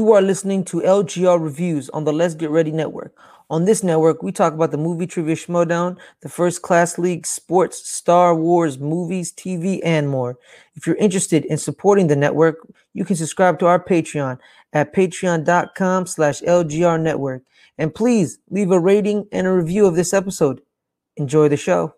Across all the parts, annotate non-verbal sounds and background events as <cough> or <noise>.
You are listening to LGR Reviews on the Let's Get Ready Network. On this network, we talk about the movie trivia Schmoedown, the first class league, sports, Star Wars, movies, TV, and more. If you're interested in supporting the network, you can subscribe to our Patreon at patreon.com slash LGR network. And please leave a rating and a review of this episode. Enjoy the show.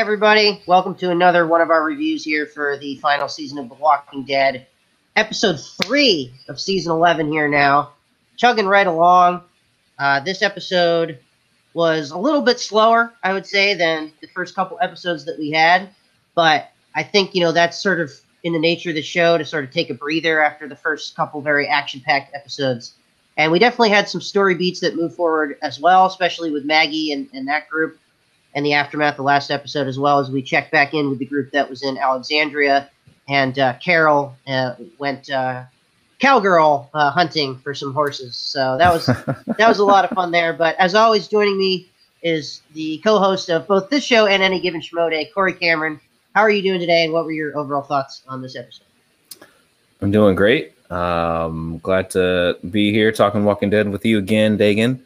Everybody. Welcome to another one of our reviews here for the final season of The Walking Dead. Episode 3 of season 11 here now. Chugging right along. Uh, this episode was a little bit slower, I would say, than the first couple episodes that we had. But I think, you know, that's sort of in the nature of the show to sort of take a breather after the first couple very action packed episodes. And we definitely had some story beats that move forward as well, especially with Maggie and, and that group and the aftermath of the last episode, as well as we checked back in with the group that was in Alexandria, and uh, Carol uh, went uh, cowgirl uh, hunting for some horses. So that was <laughs> that was a lot of fun there. But as always, joining me is the co-host of both this show and any given Schmo Day, Cory Cameron. How are you doing today, and what were your overall thoughts on this episode? I'm doing great. Um, glad to be here talking Walking Dead with you again, Dagan.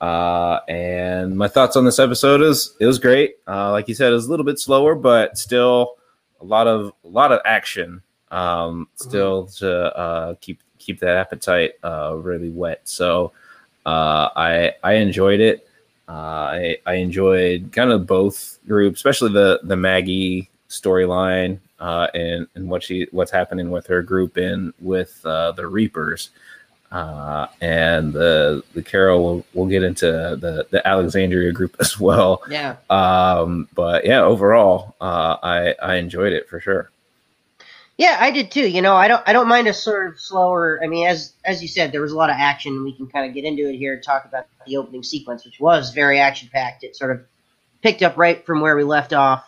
Uh, and my thoughts on this episode is it was great. Uh, like you said, it was a little bit slower, but still a lot of a lot of action. Um, still to uh, keep keep that appetite uh, really wet. So uh, I I enjoyed it. Uh, I I enjoyed kind of both groups, especially the the Maggie storyline uh, and and what she what's happening with her group and with uh, the Reapers uh, and the the Carol will we'll get into the the Alexandria group <laughs> as well. Yeah. Um, but yeah, overall, uh, I I enjoyed it for sure. Yeah, I did too. You know, I don't I don't mind a sort of slower. I mean, as as you said, there was a lot of action. We can kind of get into it here and talk about the opening sequence, which was very action packed. It sort of picked up right from where we left off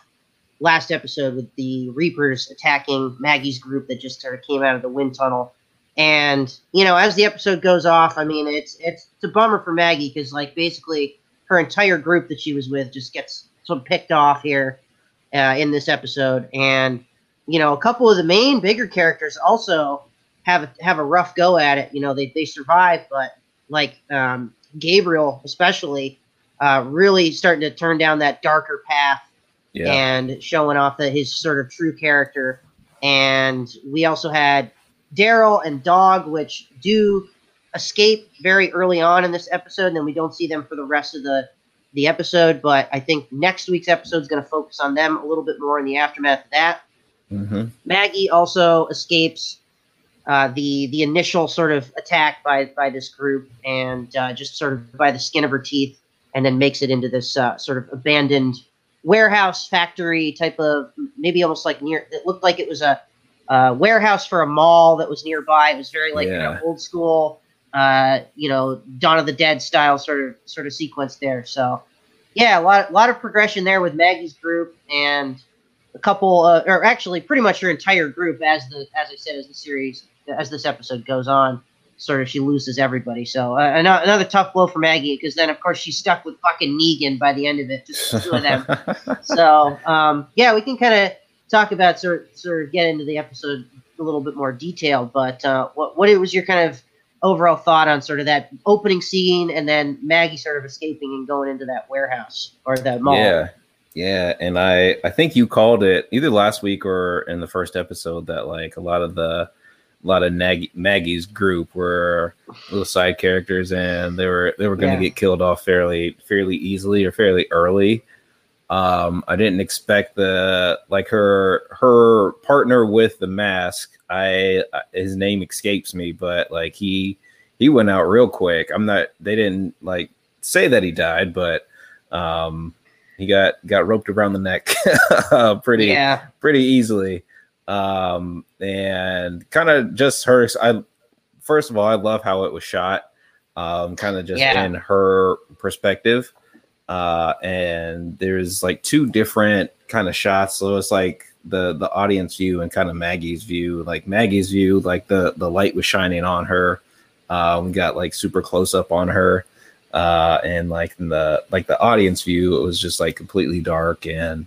last episode with the Reapers attacking Maggie's group that just sort of came out of the wind tunnel and you know, as the episode goes off, I mean, it's it's, it's a bummer for Maggie because like basically her entire group that she was with just gets sort of picked off here uh, in this episode, and you know, a couple of the main bigger characters also have a, have a rough go at it. You know, they they survive, but like um, Gabriel especially, uh, really starting to turn down that darker path yeah. and showing off that his sort of true character. And we also had Daryl and Dog, which do escape very early on in this episode, and then we don't see them for the rest of the the episode. But I think next week's episode is going to focus on them a little bit more in the aftermath of that. Mm-hmm. Maggie also escapes uh, the the initial sort of attack by by this group, and uh, just sort of by the skin of her teeth, and then makes it into this uh, sort of abandoned warehouse factory type of maybe almost like near. It looked like it was a uh, warehouse for a mall that was nearby. It was very like yeah. you know, old school, uh, you know, Dawn of the Dead style sort of sort of sequence there. So yeah, a lot a lot of progression there with Maggie's group and a couple, uh, or actually pretty much her entire group as the as I said as the series as this episode goes on. Sort of, she loses everybody. So uh, another, another tough blow for Maggie because then, of course, she's stuck with fucking Negan by the end of it, just two of them. <laughs> so um, yeah, we can kind of talk about sort of, sort of get into the episode a little bit more detailed. But uh, what what was your kind of overall thought on sort of that opening scene and then Maggie sort of escaping and going into that warehouse or that mall? Yeah. Yeah, and I I think you called it either last week or in the first episode that like a lot of the a lot of Nag- Maggie's group were little side characters and they were they were going to yeah. get killed off fairly fairly easily or fairly early. Um, I didn't expect the like her her partner with the mask. I his name escapes me, but like he he went out real quick. I'm not. They didn't like say that he died, but um, he got got roped around the neck <laughs> pretty yeah. pretty easily. Um, and kind of just her. I first of all, I love how it was shot. Um, kind of just yeah. in her perspective uh, and there's like two different kind of shots. So it's like the the audience view and kind of Maggie's view. Like Maggie's view, like the the light was shining on her. Uh, we got like super close up on her, uh, and like the like the audience view, it was just like completely dark and.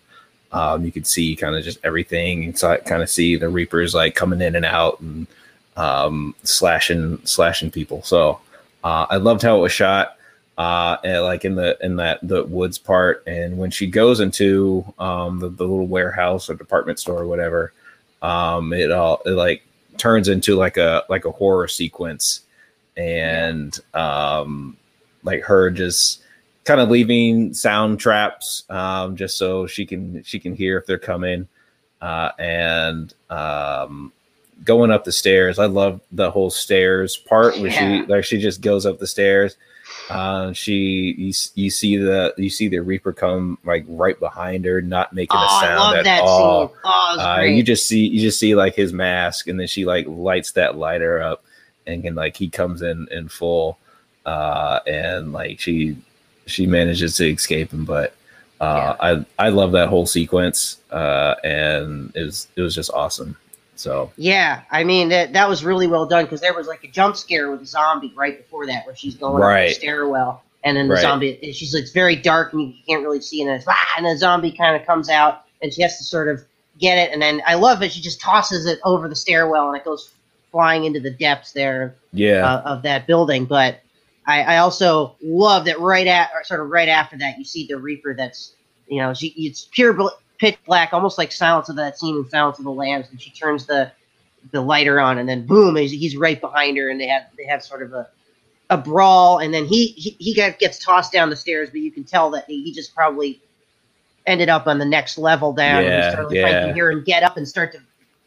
Um, you could see kind of just everything and so kind of see the reapers like coming in and out and um, slashing slashing people so uh, i loved how it was shot uh, like in the in that the woods part, and when she goes into um, the, the little warehouse or department store or whatever, um, it all it like turns into like a like a horror sequence, and um, like her just kind of leaving sound traps um, just so she can she can hear if they're coming, uh, and um, going up the stairs. I love the whole stairs part where Yeah. she like she just goes up the stairs. Uh, she you, you see the you see the Reaper come like right behind her, not making Oh, a I sound love at that all. scene. Oh, Uh, you just see you just see like his mask, and then she like lights that lighter up, and can like he comes in in full, uh, and like she she manages to escape him, but. Uh, I I love that whole sequence, uh, and it was it was just awesome. So Yeah, I mean that that was really well done because there was like a jump scare with a zombie right before that where she's going up the stairwell and then the Right. zombie and she's it's very dark and you can't really see and then ah, and the zombie kind of comes out and she has to sort of get it and then I love it she just tosses it over the stairwell and it goes flying into the depths there yeah, uh, of that building. But I, I also love that right at or sort of right after that you see the Reaper that's you know she it's pure pitch black, almost like Silence of that scene in Silence of the Lambs, and she turns the the lighter on, and then boom, he's, he's right behind her, and they have they have sort of a a brawl, and then he he, he got, gets tossed down the stairs, but you can tell that he, he just probably ended up on the next level down. and Yeah, like, yeah. you hear him get up and start to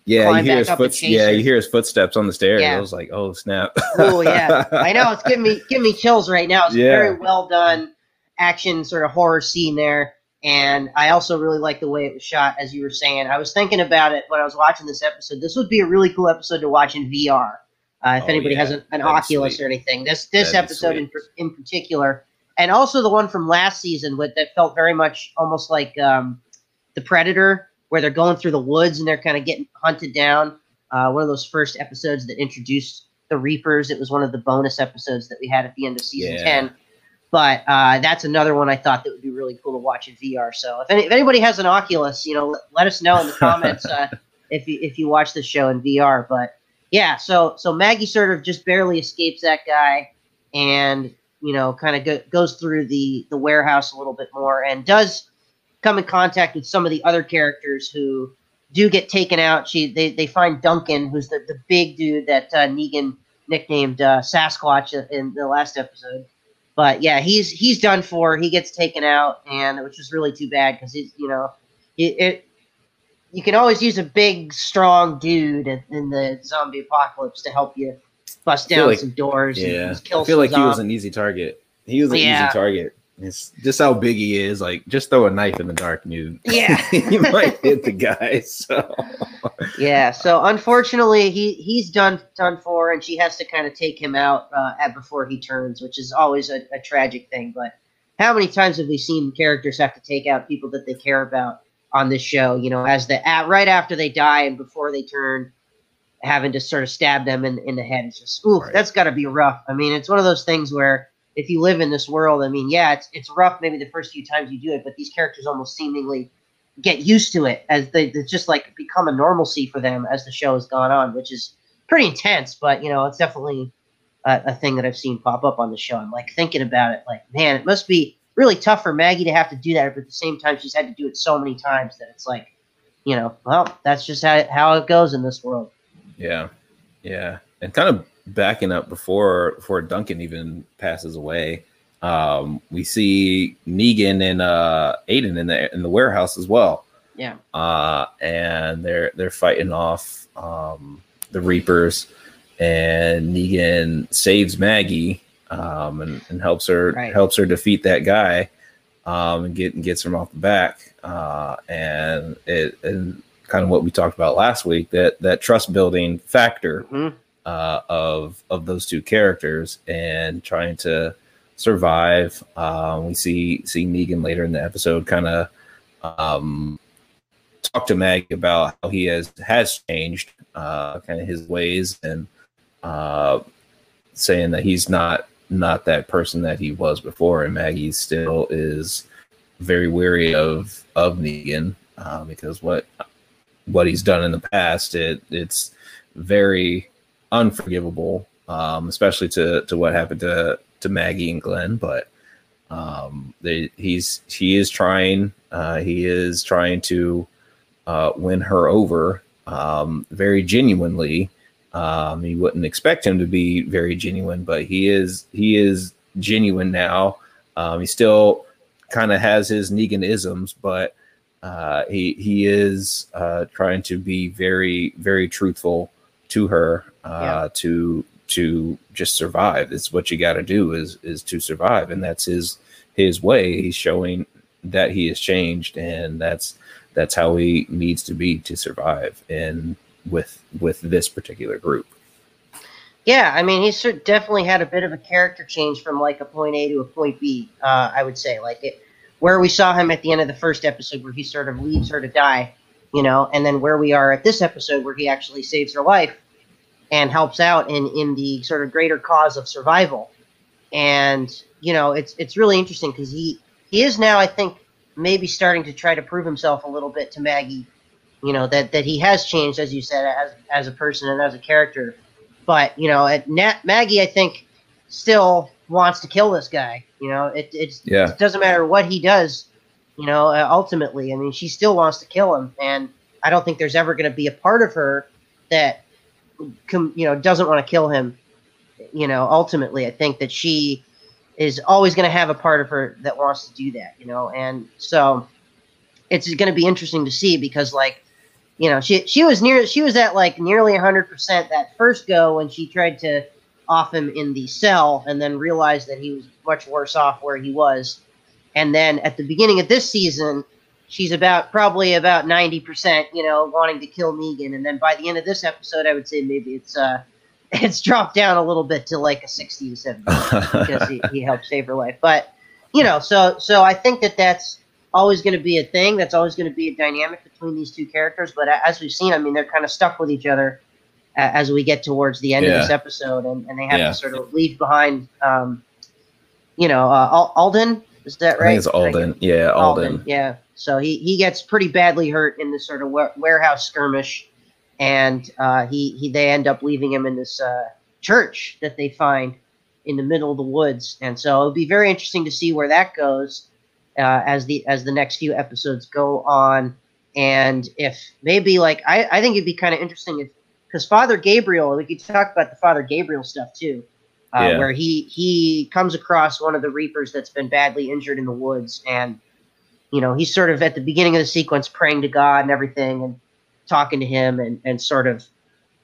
yeah. You hear his foot, yeah, you hear his footsteps on the stairs. Yeah. I was like, oh snap! Oh yeah, <laughs> I know it's giving me giving me chills right now. It's a very well done action sort of horror scene there, and I also really like the way it was shot. As you were saying, I was thinking about it when I was watching this episode. This would be a really cool episode to watch in VR. Uh, if Oh, anybody yeah. has an, an Oculus sweet. or anything, this this That'd episode in, in particular, and also the one from last season with that felt very much almost like um, the Predator, where they're going through the woods and they're kind of getting hunted down. Uh, one of those first episodes that introduced the Reapers. It was one of the bonus episodes that we had at the end of season Yeah. ten. But uh, that's another one I thought that would be really cool to watch in VR. So if, any, if anybody has an Oculus, you know, let, let us know in the comments uh, <laughs> if you if you watch the show in VR. But yeah, so so Maggie sort of just barely escapes that guy, and you know, kind of go, goes through the the warehouse a little bit more, and does come in contact with some of the other characters who do get taken out. She they, they find Duncan, who's the, the big dude that uh, Negan nicknamed uh, Sasquatch in the last episode. But yeah, he's he's done for. He gets taken out, and which is really too bad because he's you know it, it you can always use a big strong dude in, in the zombie apocalypse to help you bust down like- some doors. yeah, just kill I feel like he was an easy target. He was an Yeah. easy target. It's just how big he is. Like, just throw a knife in the dark, and you Yeah. <laughs> you might hit the guy. So Yeah, so unfortunately, he he's done done for, and she has to kind of take him out uh, at before he turns, which is always a, a tragic thing. But how many times have we seen characters have to take out people that they care about on this show? You know, as the at, right after they die and before they turn, having to sort of stab them in in the head. It's just, ooh, Right. that's got to be rough. I mean, it's one of those things where if you live in this world, I mean, yeah, it's it's rough maybe the first few times you do it, but these characters almost seemingly get used to it as they just like become a normalcy for them as the show has gone on, which is pretty intense. But you know, it's definitely a, a thing that I've seen pop up on the show. I'm like thinking about it, like man, it must be really tough for Maggie to have to do that, but at the same time, she's had to do it so many times that it's like, you know, well, that's just how how it goes in this world. yeah, yeah, and kind of backing up before before Duncan even passes away. Um, we see Negan and uh, Aiden in the in the warehouse as well. Yeah. uh, and they're they're fighting off um, the Reapers, and Negan saves Maggie um, and, and helps her Right. helps her defeat that guy, um, and get and gets him off the back, uh, and it and kind of what we talked about last week that that trust building factor Mhm. Uh, of of those two characters and trying to survive. Um, we see see Negan later in the episode, kind of um, talk to Maggie about how he has has changed, uh, kind of his ways, and uh, saying that he's not not that person that he was before, and Maggie still is very weary of of Negan uh, because what what he's done in the past, it it's very unforgivable, um, especially to to what happened to to Maggie and Glenn. But um, they, he's he is trying uh, he is trying to uh, win her over um, very genuinely. Um, you wouldn't expect him to be very genuine, but he is he is genuine now. Um, he still kind of has his Negan isms, but uh, he he is uh, trying to be very very truthful to her uh, yeah. to to just survive. It's what you got to do is is to survive, and that's his his way. He's showing that he has changed, and that's that's how he needs to be to survive. And with with this particular group. Yeah, I mean, he's definitely had a bit of a character change from like a point A to a point B. Uh, I would say, like it, where we saw him at the end of the first episode, where he sort of leaves her to die, you know, and then where we are at this episode, where he actually saves her life and helps out in in the sort of greater cause of survival. And you know, it's it's really interesting because he he is now, I think, maybe starting to try to prove himself a little bit to Maggie. You know that that he has changed, as you said, as as a person and as a character. But you know, at Nat, Maggie, I think, still wants to kill this guy. You know, it yeah. it doesn't matter what he does. You know, uh, ultimately, I mean, she still wants to kill him, and I don't think there's ever going to be a part of her that, com, you know, doesn't want to kill him. You know, ultimately, I think that she is always going to have a part of her that wants to do that. You know, and so it's going to be interesting to see because, like, you know, she she was near she was at like nearly hundred percent that first go when she tried to off him in the cell and then realized that he was much worse off where he was. And then at the beginning of this season, she's about probably about 90%, you know, wanting to kill Negan. And then by the end of this episode, I would say maybe it's uh <laughs> it's dropped down a little bit to like a 60 to 70 <laughs> because he, he helped save her life. But, you know, so so I think that that's always going to be a thing. That's always going to be a dynamic between these two characters. But as we've seen, I mean, they're kind of stuck with each other as we get towards the end yeah. of this episode, and, and they have yeah. to sort of leave behind, um, you know, uh, Alden. Is that right? I think it's Alden. Yeah, Alden. Alden. Yeah. So he, he gets pretty badly hurt in this sort of warehouse skirmish, and uh, he he they end up leaving him in this uh, church that they find in the middle of the woods, and so it'll be very interesting to see where that goes uh, as the as the next few episodes go on, and if maybe like I I think it'd be kind of interesting if because Father Gabriel, we could talk about the Father Gabriel stuff too, uh, yeah. where he he comes across one of the Reapers that's been badly injured in the woods, and you know he's sort of at the beginning of the sequence praying to God and everything, and talking to him, and and sort of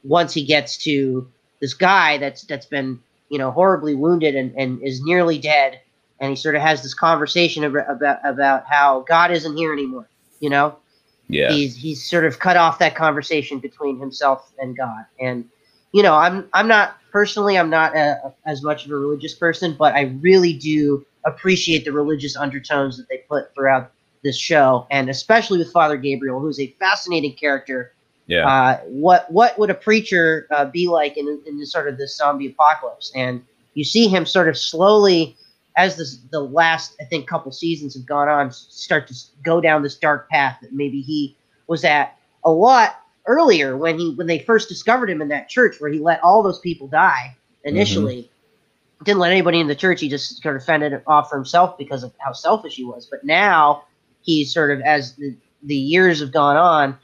once he gets to this guy that's that's been you know horribly wounded and, and is nearly dead, and he sort of has this conversation about about, about how God isn't here anymore, you know, yeah he's he's sort of cut off that conversation between himself and god and you know i'm i'm not personally i'm not a, as much of a religious person but i really do appreciate the religious undertones that they put throughout this show and especially with father gabriel who's a fascinating character. Yeah. Uh, what what would a preacher uh, be like in, in this sort of this zombie apocalypse? And you see him sort of slowly as this, the last I think couple seasons have gone on, start to go down this dark path that maybe he was at a lot earlier when he when they first discovered him in that church where he let all those people die initially. Mm-hmm. Didn't let anybody in the church. He just sort of fended it off for himself because of how selfish he was. But now he's sort of as the, the years have gone on,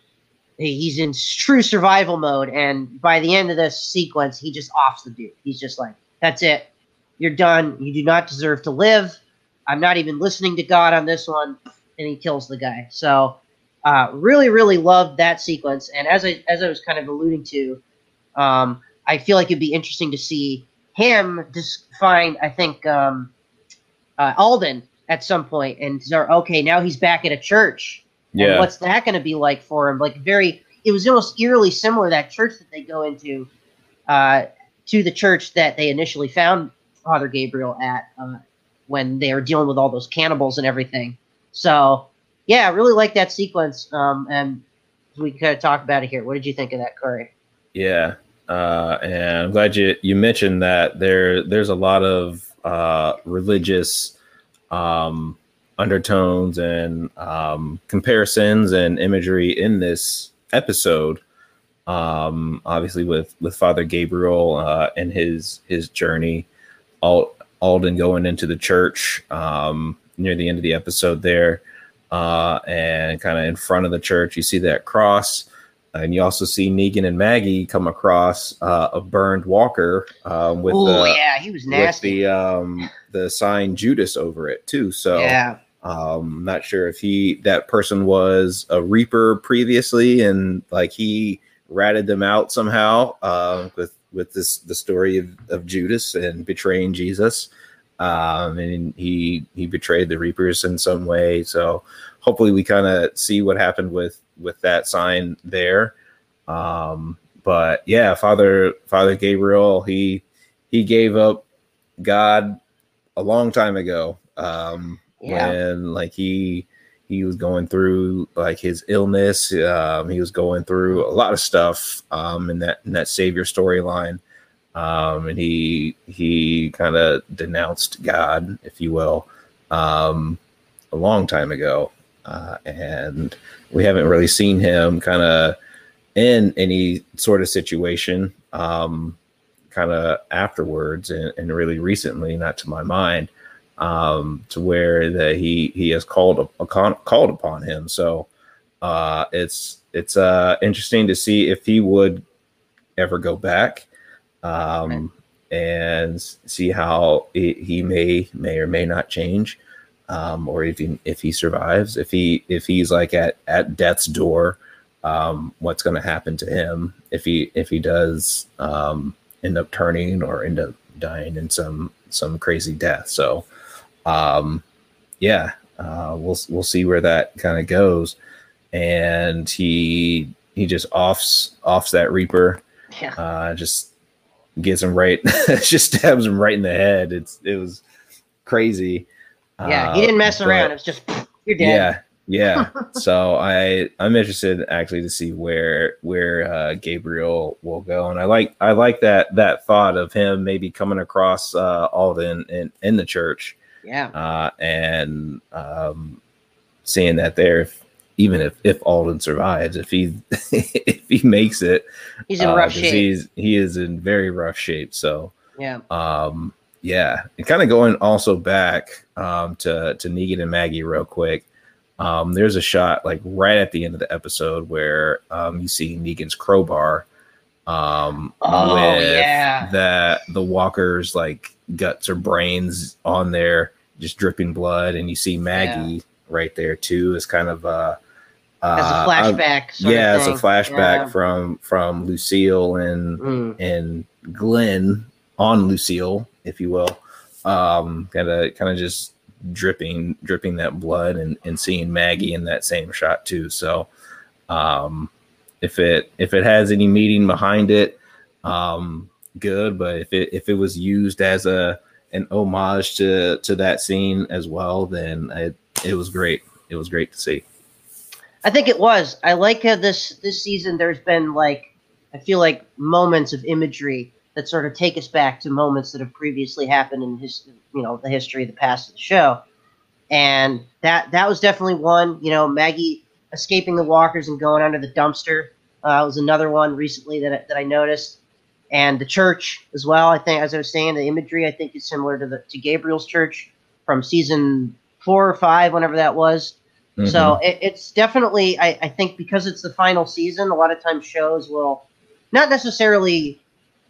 he's in true survival mode. And by the end of this sequence, he just offs the dude. He's just like, "That's it you're done. You do not deserve to live. I'm not even listening to God on this one. And he kills the guy. So, uh, really, really loved that sequence. And as I as I was kind of alluding to, um, I feel like it'd be interesting to see him just find. I think um, uh, Alden at some point and start. Okay, now he's back at a church. Yeah. And what's that going to be like for him? Like very. It was almost eerily similar that church that they go into. Uh, to the church that they initially found Father Gabriel at uh, when they were dealing with all those cannibals and everything. So yeah, I really like that sequence. Um, and we can kind of talk about it here. What did you think of that, Cory? Yeah, uh, and I'm glad you you mentioned that there there's a lot of uh, religious um, undertones and um, comparisons and imagery in this episode. Um, obviously, with with Father Gabriel uh, and his his journey, Alden going into the church um, near the end of the episode there, uh, and kind of in front of the church, you see that cross and you also see Negan and Maggie come across uh, a burned walker um, with oh yeah, he was nasty. With the um, the sign Judas over it too. So yeah, um, not sure if he that person was a Reaper previously, and like he ratted them out somehow uh, with with this the story of, of Judas and betraying Jesus. Um, and he he betrayed the Reapers in some way. So hopefully we kind of see what happened with with that sign there. Um, but yeah, Father Father Gabriel, he he gave up God a long time ago. Um, yeah. when like he he was going through like his illness. Um, he was going through a lot of stuff um, in that in that Savior storyline, um, and he he kind of denounced God, if you will, um, a long time ago. Uh, and we haven't really seen him kind of in any sort of situation um, kind of afterwards and, and, really recently, not to my mind, um, to where that he he has called a, a called upon him. So uh, it's it's uh, interesting to see if he would ever go back um, and see how it, he may may or may not change um, or if he if he survives, if he if he's like at at death's door, um, what's going to happen to him if he if he does um, end up turning or end up dying in some some crazy death. So, um, yeah, uh, we'll we'll see where that kind of goes. And he he just offs offs that Reaper, yeah. uh, just gets him right, <laughs> just stabs him right in the head. It's it was crazy. Yeah, he didn't mess uh, around. It's just you're dead. Yeah, yeah. <laughs> so I I'm interested actually to see where where uh, Gabriel will go, and I like I like that that thought of him maybe coming across uh, Alden in in the church. Yeah, uh, and um, seeing that there, if, even if if Alden survives, if he <laughs> if he makes it, he's in uh, rough shape. He's he is in very rough shape. So yeah, um, yeah, and kind of going also back um, to to Negan and Maggie real quick. Um, there's a shot like right at the end of the episode where um, you see Negan's crowbar. Um, oh yeah, that the walkers like guts or brains on there, just dripping blood, and you see Maggie yeah. right there too. Is kind of uh, as a uh, flashback. yeah, as a flashback yeah. from from Lucille and mm. and Glenn on Lucille, if you will um, kind of kind of just dripping dripping that blood and, and seeing Maggie in that same shot too. So um, if it if it has any meaning behind it, um, good. But if it if it was used as a an homage to to that scene as well, then it it was great. It was great to see. I think it was. I like how this this season there's been like I feel like moments of imagery that sort of take us back to moments that have previously happened in his, you know, the history, the past of the show. And that that was definitely one. You know, Maggie escaping the walkers and going under the dumpster uh, was another one recently that that I noticed. And the church as well. I think, as I was saying, the imagery I think is similar to the to Gabriel's church from season four or five, whenever that was. Mm-hmm. So it, it's definitely, I, I think, because it's the final season. A lot of times shows will not necessarily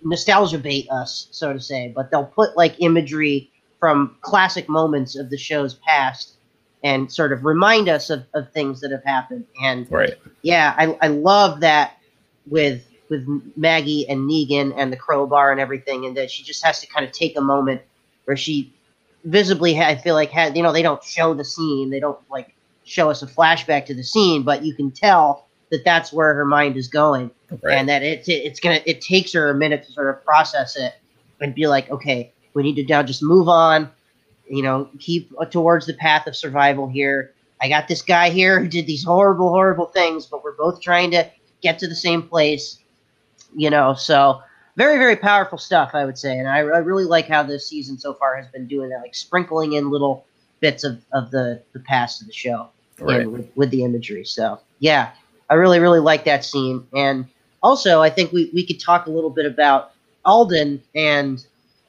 nostalgia bait us, so to say, but they'll put like imagery from classic moments of the show's past and sort of remind us of, of things that have happened. And right. yeah, I, I love that with with Maggie and Negan and the crowbar and everything, and that she just has to kind of take a moment where she visibly, I feel like, had you know, they don't show the scene, they don't like show us a flashback to the scene, but you can tell that that's where her mind is going, right. and that it, it's gonna it takes her a minute to sort of process it and be like, okay, we need to now just move on, you know, keep towards the path of survival here. I got this guy here who did these horrible, horrible things, but we're both trying to get to the same place, you know. So very, very powerful stuff, I would say, and I, I really like how this season so far has been doing that, like sprinkling in little bits of, of the the past of the show Right. with, with the imagery. So yeah, I really, really like that scene, and also I think we we could talk a little bit about Alden and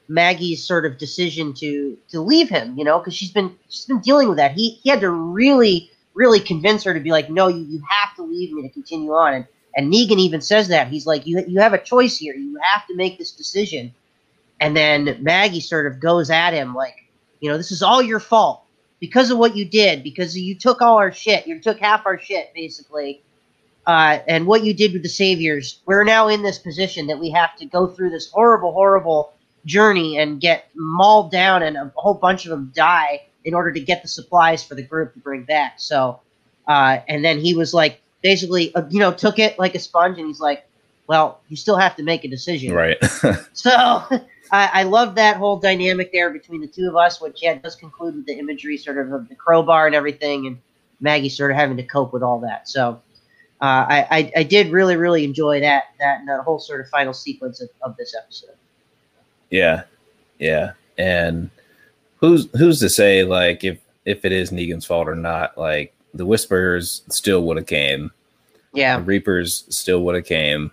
Maggie's sort of decision to to leave him, you know, because she's been she's been dealing with that. He he had to really really convince her to be like, no, you, you have to leave me to continue on. And and Negan even says that he's like, you you have a choice here. You have to make this decision. And then Maggie sort of goes at him like, you know, this is all your fault because of what you did, because you took all our shit. You took half our shit basically. Uh, and what you did with the saviors, we're now in this position that we have to go through this horrible, horrible journey and get mauled down, and a whole bunch of them die in order to get the supplies for the group to bring back. So, uh, and then he was like, basically, uh, you know, took it like a sponge, and he's like, "Well, you still have to make a decision." Right. <laughs> So I, I love that whole dynamic there between the two of us, which yeah does conclude with the imagery sort of of the crowbar and everything, and Maggie sort of having to cope with all that. So uh, I, I I did really really enjoy that that that whole sort of final sequence of, of this episode. yeah. Yeah. And who's who's to say like if if it is Negan's fault or not? Like the Whisperers still would have came. The Yeah, Reapers still would have came.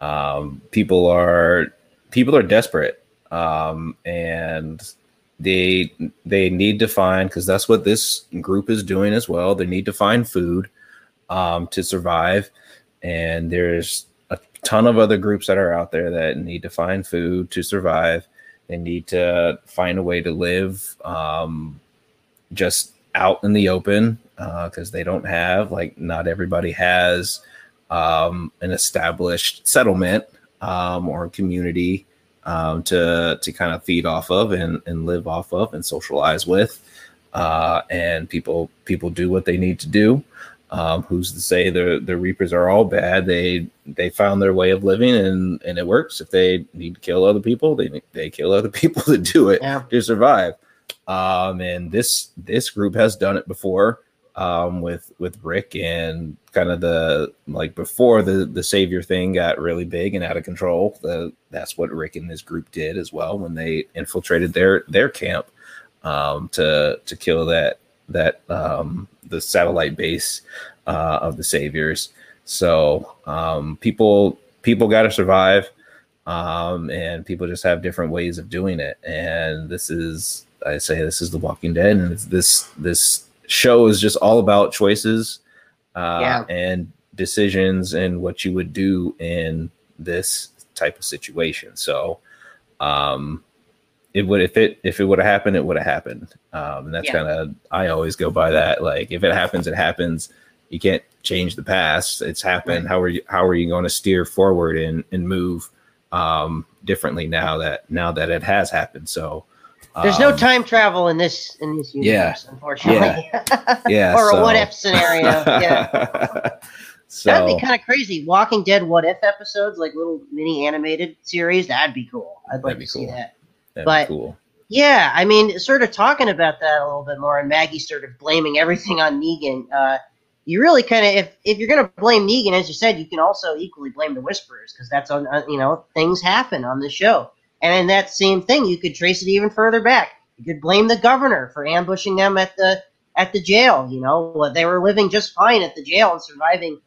Um, people are people are desperate, um, and they they need to find because that's what this group is doing as well. They need to find food um, to survive, and there's a ton of other groups that are out there that need to find food to survive. They need to find a way to live um, just out in the open because they don't have like not everybody has um, an established settlement um, or community um, to to kind of feed off of and, and live off of and socialize with. Uh, and people people do what they need to do. Um, who's to say the the Reapers are all bad? They they found their way of living and and it works. If they need to kill other people, they they kill other <laughs> people to do it Yeah. to survive. Um, and this this group has done it before um, with with Rick and kind of the like before the the savior thing got really big and out of control. The, that's what Rick and his group did as well when they infiltrated their their camp um, to to kill that that um, the satellite base uh, of the saviors. So um, people people got to survive, um, and people just have different ways of doing it. And this is I say this is The Walking Dead, and this this show is just all about choices uh, Yeah. and decisions and what you would do in this type of situation. So, um, it would if it if it would have happened, it would have happened. Um, and that's Yeah. kind of I always go by that. Like if it happens, it happens. You can't change the past. It's happened. How are you how are you going to steer forward and and move um, differently now that now that it has happened? So there's no um, time travel in this in this universe, unfortunately. Yeah, <laughs> yeah or so- a what if scenario. Yeah. <laughs> so That'd be kind of crazy. Walking Dead what if episodes, like little mini animated series. That'd be cool. I'd like to see cool. that. that'd but- be cool. Yeah, I mean, sort of talking about that a little bit more, and Maggie sort of blaming everything on Negan. Uh, you really kind of, if if you're gonna blame Negan, as you said, you can also equally blame the Whisperers because that's on, uh, you know, things happen on the show, and in that same thing, you could trace it even further back. You could blame the governor for ambushing them at the at the jail. You know, Well, they were living just fine at the jail and surviving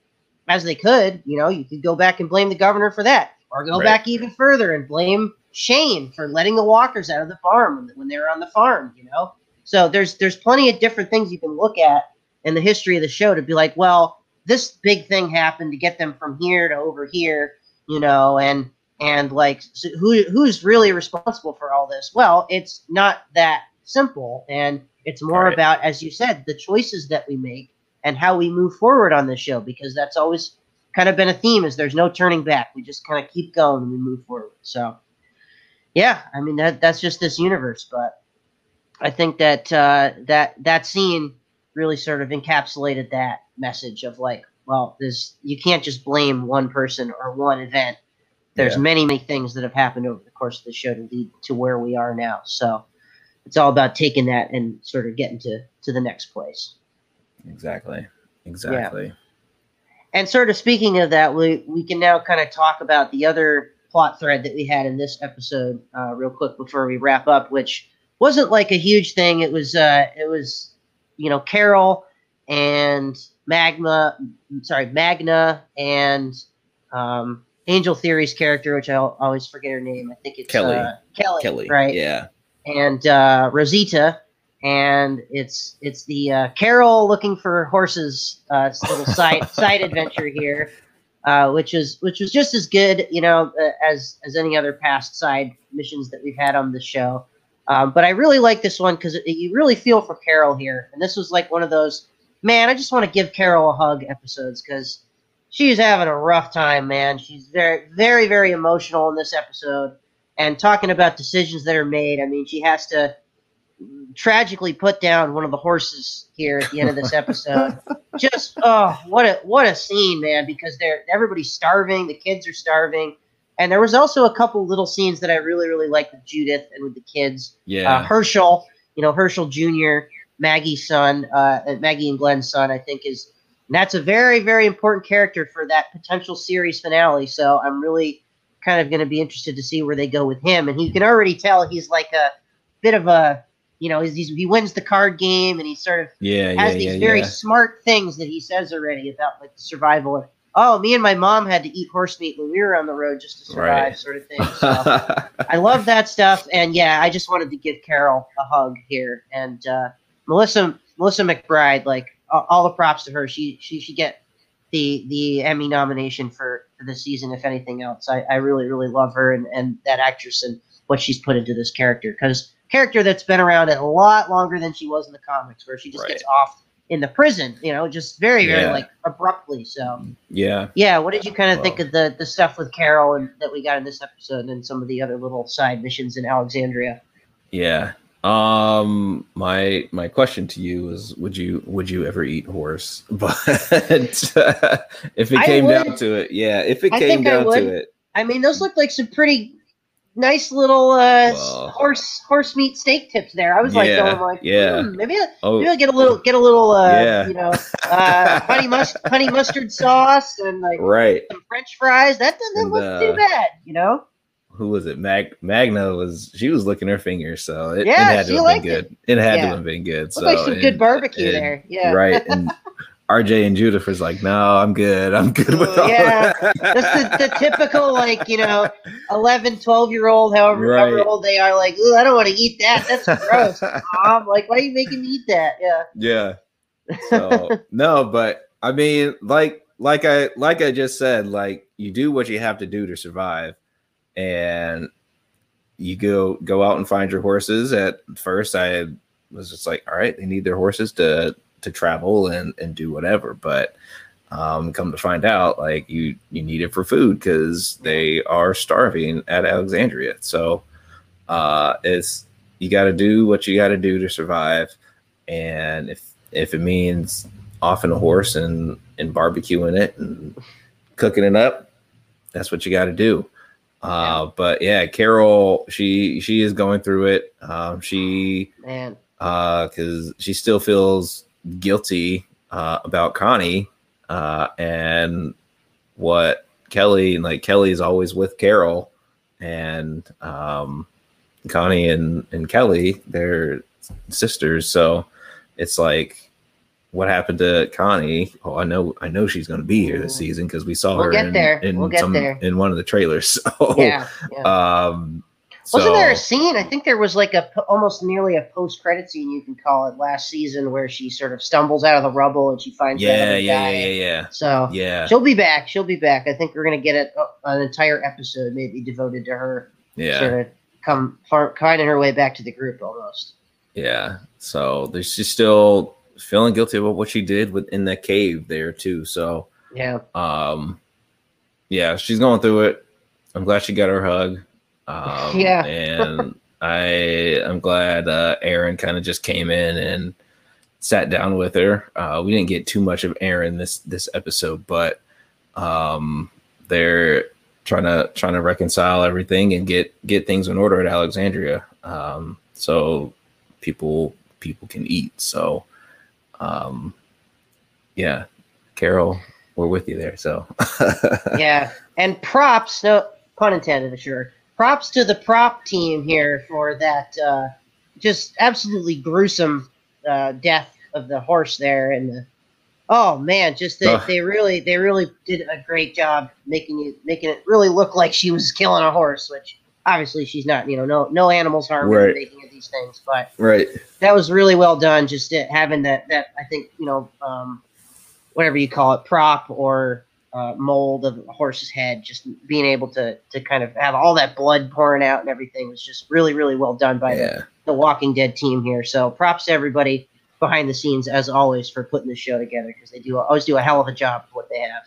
as they could. You know, you could go back and blame the governor for that, or go Right. back even further and blame Shane for letting the walkers out of the farm when, when they were on the farm. You know, so there's there's plenty of different things you can look at in the history of the show to be like, well, this big thing happened to get them from here to over here. You know, and and like so who who's really responsible for all this? Well, it's not that simple, and it's more Right. about, as you said, the choices that we make and how we move forward on the show because that's always kind of been a theme is there's no turning back we just kind of keep going and we move forward so yeah i mean that that's just this universe but i think that uh, that that scene really sort of encapsulated that message of like well there's you can't just blame one person or one event there's Yeah. many many things that have happened over the course of the show to lead to where we are now so it's all about taking that and sort of getting to to the next place. Exactly. Exactly. And sort of speaking of that, we we can now kind of talk about the other plot thread that we had in this episode uh, real quick before we wrap up, which wasn't like a huge thing. It was uh, it was you know Carol and Magma, sorry Magna and um, Angel Theory's character, which I always forget her name. I think it's Kelly. Uh, Kelly. Kelly. right? Yeah. and uh, Rosita, and it's it's the uh, Carol looking for horses uh, little side <laughs> side adventure here, uh, which is which was just as good, you know, uh, as as any other past side missions that we've had on the show. Um, but I really like this one because you really feel for Carol here, and this was like one of those man. I just want to give Carol a hug episodes because she's having a rough time, man. She's very very very emotional in this episode and talking about decisions that are made. I mean, she has to tragically put down one of the horses here at the end of this episode. <laughs> Just oh, what a what a scene, man! Because they're everybody's starving, the kids are starving, and there was also a couple little scenes that I really really liked with Judith and with the kids. Yeah. Uh, Hershel, you know Hershel Jr., Maggie's son, uh, Maggie and Glenn's son, I think is. And that's a very, very important character for that potential series finale. So I'm really kind of going to be interested to see where they go with him. And you can already tell he's like a bit of a, you know, he's, he's, he wins the card game and he sort of yeah. has Yeah. these Yeah. very yeah. smart things that he says already about like survival. And, oh, me and my mom had to eat horse meat when we were on the road just to survive, Right. sort of thing. <laughs> So I love that stuff. And yeah, I just wanted to give Carol a hug here. And uh, Melissa Melissa McBride, like all, the props to her. She she should get the the Emmy nomination for, for the season, if anything else. I, I really really love her and, and that actress and what she's put into this character because character that's been around a lot longer than she was in the comics, where she just Right. gets off in the prison, you know, just very very Yeah. like abruptly. So yeah. yeah, what did you kind of think of the the stuff with Carol and that we got in this episode and some of the other little side missions in Alexandria? Yeah. Um my my question to you is would you would you ever eat horse? <laughs> But if it I came down to it, yeah, if it I came down to it. I mean, those look like some pretty nice little uh, Well- horse horse meat steak tips there. I was like Yeah, going like, yeah. hmm, maybe I, Oh, maybe I get a little get a little uh, Yeah. you know uh, honey must honey mustard sauce and like right. some French fries. That doesn't look uh, too bad, you know. Who was it? Mag Magna was she was licking her fingers, so it, Yeah, it had to have been good. It, had Yeah. to have been good. So like some good barbecue and- there. Yeah, Right. And <laughs> RJ and Judith was like, No, I'm good. I'm good with all Yeah. that. That's the, the typical like you know 11 12 year old however, however old they are like Ooh, i don't want to eat that that's gross mom like why are you making me eat that yeah Yeah. So <laughs> no, but I mean, like like I like I just said, like you do what you have to do to survive, and you go go out and find your horses. At first, I was just like, all right, they need their horses to to travel and and do whatever, but. Um, come to find out, like you you need it for food because they are starving at Alexandria. So uh, it's you got to do what you got to do to survive, and if if it means offing a horse and and barbecuing it and cooking it up, that's what you got to do. Uh, but yeah, Carol, she she is going through it. Um, she man. uh because she still feels guilty uh about Connie uh and what Kelly and like Kelly's always with Carol. And um Connie and and Kelly they're sisters. So it's like what happened to Connie oh I know I know she's going to be here this season because we saw We'll her get in, there. in We'll get some there. in one of the trailers <laughs> so yeah, yeah. um wasn't there a scene i think there was like a almost nearly a post-credit scene you can call it last season where she sort of stumbles out of the rubble and she finds yeah yeah guy. yeah yeah so yeah she'll be back she'll be back i think we're gonna get a, an entire episode maybe devoted to her yeah sort of come far, finding her way back to the group almost Yeah. So there's she's still feeling guilty about what she did within that cave there too. So yeah um yeah, she's going through it. I'm glad she got her hug. Um <laughs> Yeah. and I I'm glad uh Aaron kind of just came in and sat down with her. Uh we didn't get too much of Aaron this this episode, but um they're trying to trying to reconcile everything and get get things in order at Alexandria. Um so people people can eat. So, um, yeah, Carol, we're with you there. So, <laughs> yeah, and props, no pun intended, sure. Props to the prop team here for that uh, just absolutely gruesome uh, death of the horse there, and the oh man, just they, they really they really did a great job making you making it really look like she was killing a horse, which obviously she's not. You know, no no animals harm right. in the making of these things, but right that was really well done. Just having that that I think you know um, whatever you call it prop or uh, mold of a horse's head, just being able to to kind of have all that blood pouring out and everything was just really really well done by yeah. the, the Walking Dead team here. So props to everybody behind the scenes as always for putting the show together because they do always do a hell of a job with what they have.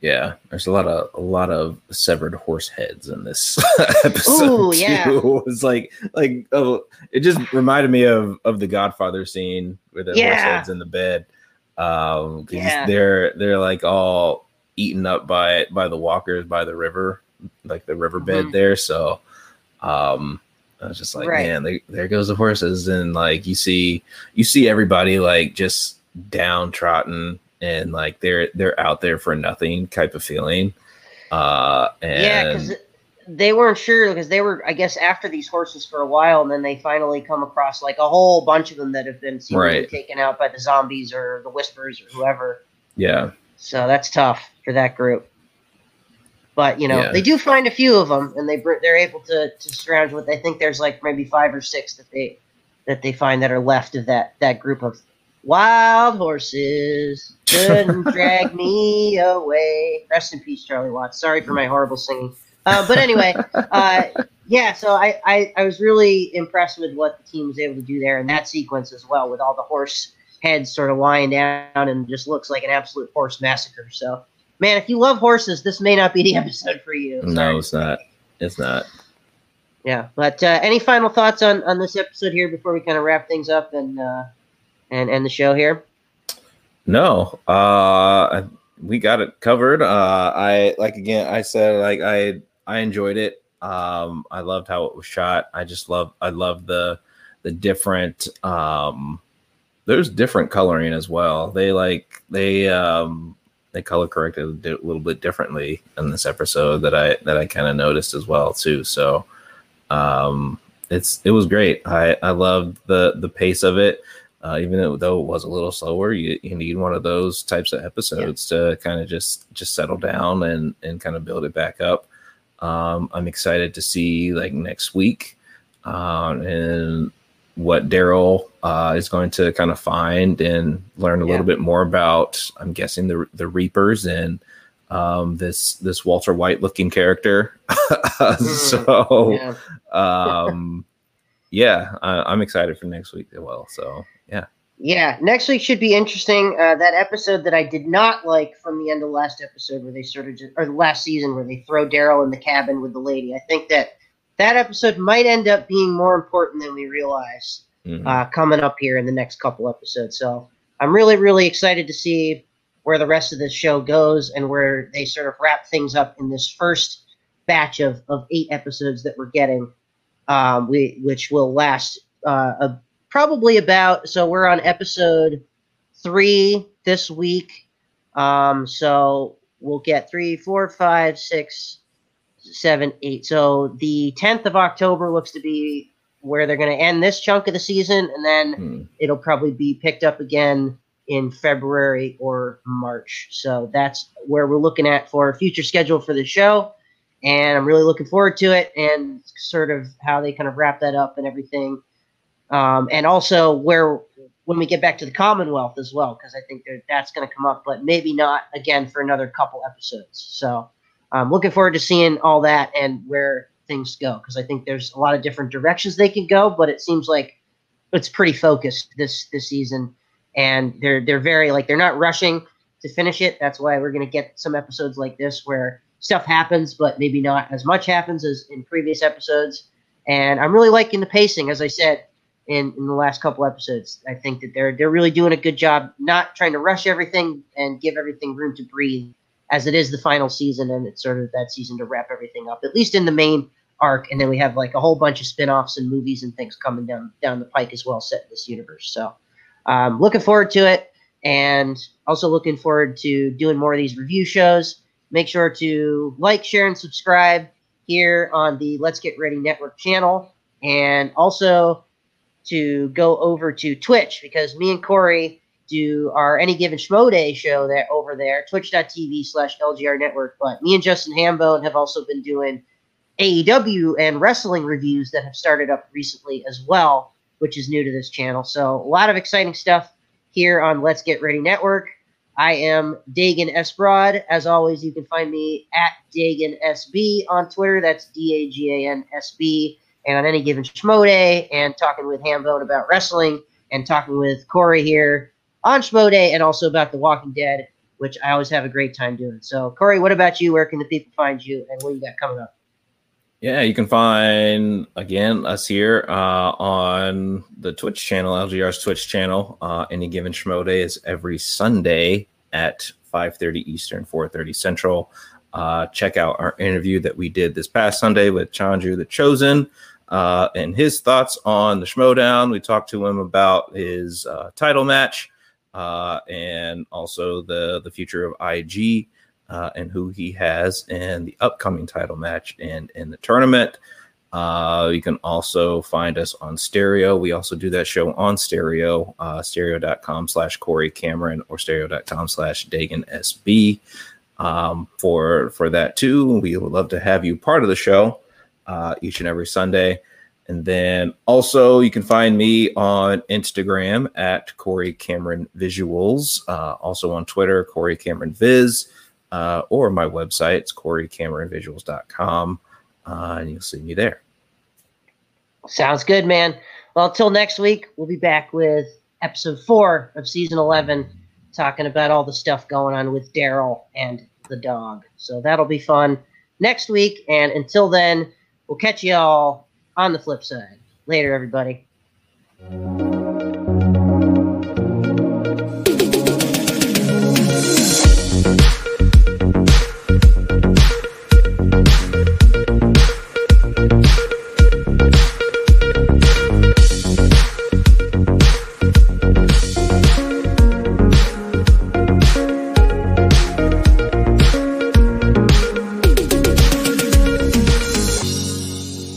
Yeah, there's a lot of a lot of severed horse heads in this <laughs> episode. Ooh, yeah. <laughs> It was like like oh, it just reminded me of of the Godfather scene where the yeah. horse heads in the bed. Um, yeah. they're they're like all eaten up by by the walkers by the river, like the riverbed mm-hmm. there. So, um, I was just like, right. man, they, there goes the horses, and like you see, you see everybody like just downtrodden, and like they're they're out there for nothing type of feeling. Uh, and yeah, because they weren't sure because they were, I guess, after these horses for a while, and then they finally come across like a whole bunch of them that have been right. taken out by the zombies or the whispers or whoever. Yeah. So that's tough for that group. But you know, yeah. they do find a few of them, and they they're able to to scrounge with. I think there's like maybe five or six that they that they find that are left of that that group of wild horses. <laughs> Couldn't drag me away. Rest in peace, Charlie Watts. Sorry for my horrible singing. Uh, but anyway, uh, yeah. So I, I I was really impressed with what the team was able to do there in that sequence as well, with all the horse heads sort of lying down and just looks like an absolute horse massacre. So man, if you love horses, this may not be the <laughs> episode for you. Sorry. No, it's not. It's not. Yeah, but uh, any final thoughts on on this episode here before we kind of wrap things up and uh, and end the show here? No, uh, we got it covered. Uh, I like again. I said like I I enjoyed it. Um, I loved how it was shot. I just love I love the the different um there's different coloring as well. They like they um they color corrected a little bit differently in this episode that I that I kind of noticed as well too. So um, it's it was great. I I loved the the pace of it. Uh, even though it was a little slower, you, you need one of those types of episodes yeah. to kind of just just settle down and and kind of build it back up. Um, I'm excited to see like next week um, and what Daryl uh, is going to kind of find and learn a yeah. little bit more about. I'm guessing the the Reapers and um, this this Walter White looking character. <laughs> mm, so, yeah, um, yeah I, am excited for next week as well. So, yeah. Yeah, next week should be interesting. Uh, that episode that I did not like from the end of last episode, where they sort of just, or the last season, where they throw Daryl in the cabin with the lady. I think that that episode might end up being more important than we realize mm-hmm. uh, coming up here in the next couple episodes. So I'm really, really excited to see where the rest of this show goes and where they sort of wrap things up in this first batch of, of eight episodes that we're getting, um, we, which will last uh, a, probably about. So we're on episode three this week. Um, so we'll get three, four, five, six, seven, eight. So the 10th of October looks to be where they're going to end this chunk of the season, and then hmm. it'll probably be picked up again in February or March. So that's where we're looking at for a future schedule for the show. And I'm really looking forward to it and sort of how they kind of wrap that up and everything. Um, and also where when we get back to the Commonwealth as well, because I think that that's going to come up, but maybe not again for another couple episodes. So I'm looking forward to seeing all that and where things go because I think there's a lot of different directions they can go, but it seems like it's pretty focused this this season, and they're they're very like they're not rushing to finish it. That's why we're gonna get some episodes like this where stuff happens, but maybe not as much happens as in previous episodes. And I'm really liking the pacing, as I said in, in the last couple episodes. I think that they're they're really doing a good job, not trying to rush everything and give everything room to breathe as it is the final season and it's sort of that season to wrap everything up, at least in the main arc, and then we have like a whole bunch of spin-offs and movies and things coming down down the pike as well, set in this universe. So, um, looking forward to it, and also looking forward to doing more of these review shows. Make sure to like, share, and subscribe here on the Let's Get Ready Network channel, and also to go over to Twitch because me and Cory do our Any Given Schmo Day show there over there, twitch.tv slash LGR Network. But me and Justin Hambone have also been doing AEW and wrestling reviews that have started up recently as well, which is new to this channel. So a lot of exciting stuff here on Let's Get Ready Network. I am Dagan S. Broad. As always, you can find me at Dagan SB on Twitter. That's D A G A N S B. And on any given Schmo Day, and talking with Hambone about wrestling, and talking with Cory here on Schmo Day, and also about The Walking Dead, which I always have a great time doing. So, Cory, what about you? Where can the people find you, and what you got coming up? Yeah, you can find again us here uh, on the Twitch channel, LGR's Twitch channel. Uh, any given Schmo Day is every Sunday at 5:30 Eastern, 4:30 Central. Uh, check out our interview that we did this past Sunday with Chandru the Chosen uh, and his thoughts on the Schmoedown. We talked to him about his uh, title match uh, and also the the future of IG uh, and who he has in the upcoming title match and in the tournament. Uh, you can also find us on stereo. We also do that show on stereo, uh, stereo.com slash Cory Cameron or stereo.com slash Dagan SB. Um, for for that too, we would love to have you part of the show uh, each and every Sunday. And then also, you can find me on Instagram at Cory Cameron Visuals. Uh, also on Twitter, Cory Cameron Viz, uh, or my website, it's CoryCameronVisuals.com. Uh, and you'll see me there. Sounds good, man. Well, until next week, we'll be back with episode four of season 11, talking about all the stuff going on with Daryl and the dog. So that'll be fun next week. And until then, we'll catch you all on the flip side. Later, everybody.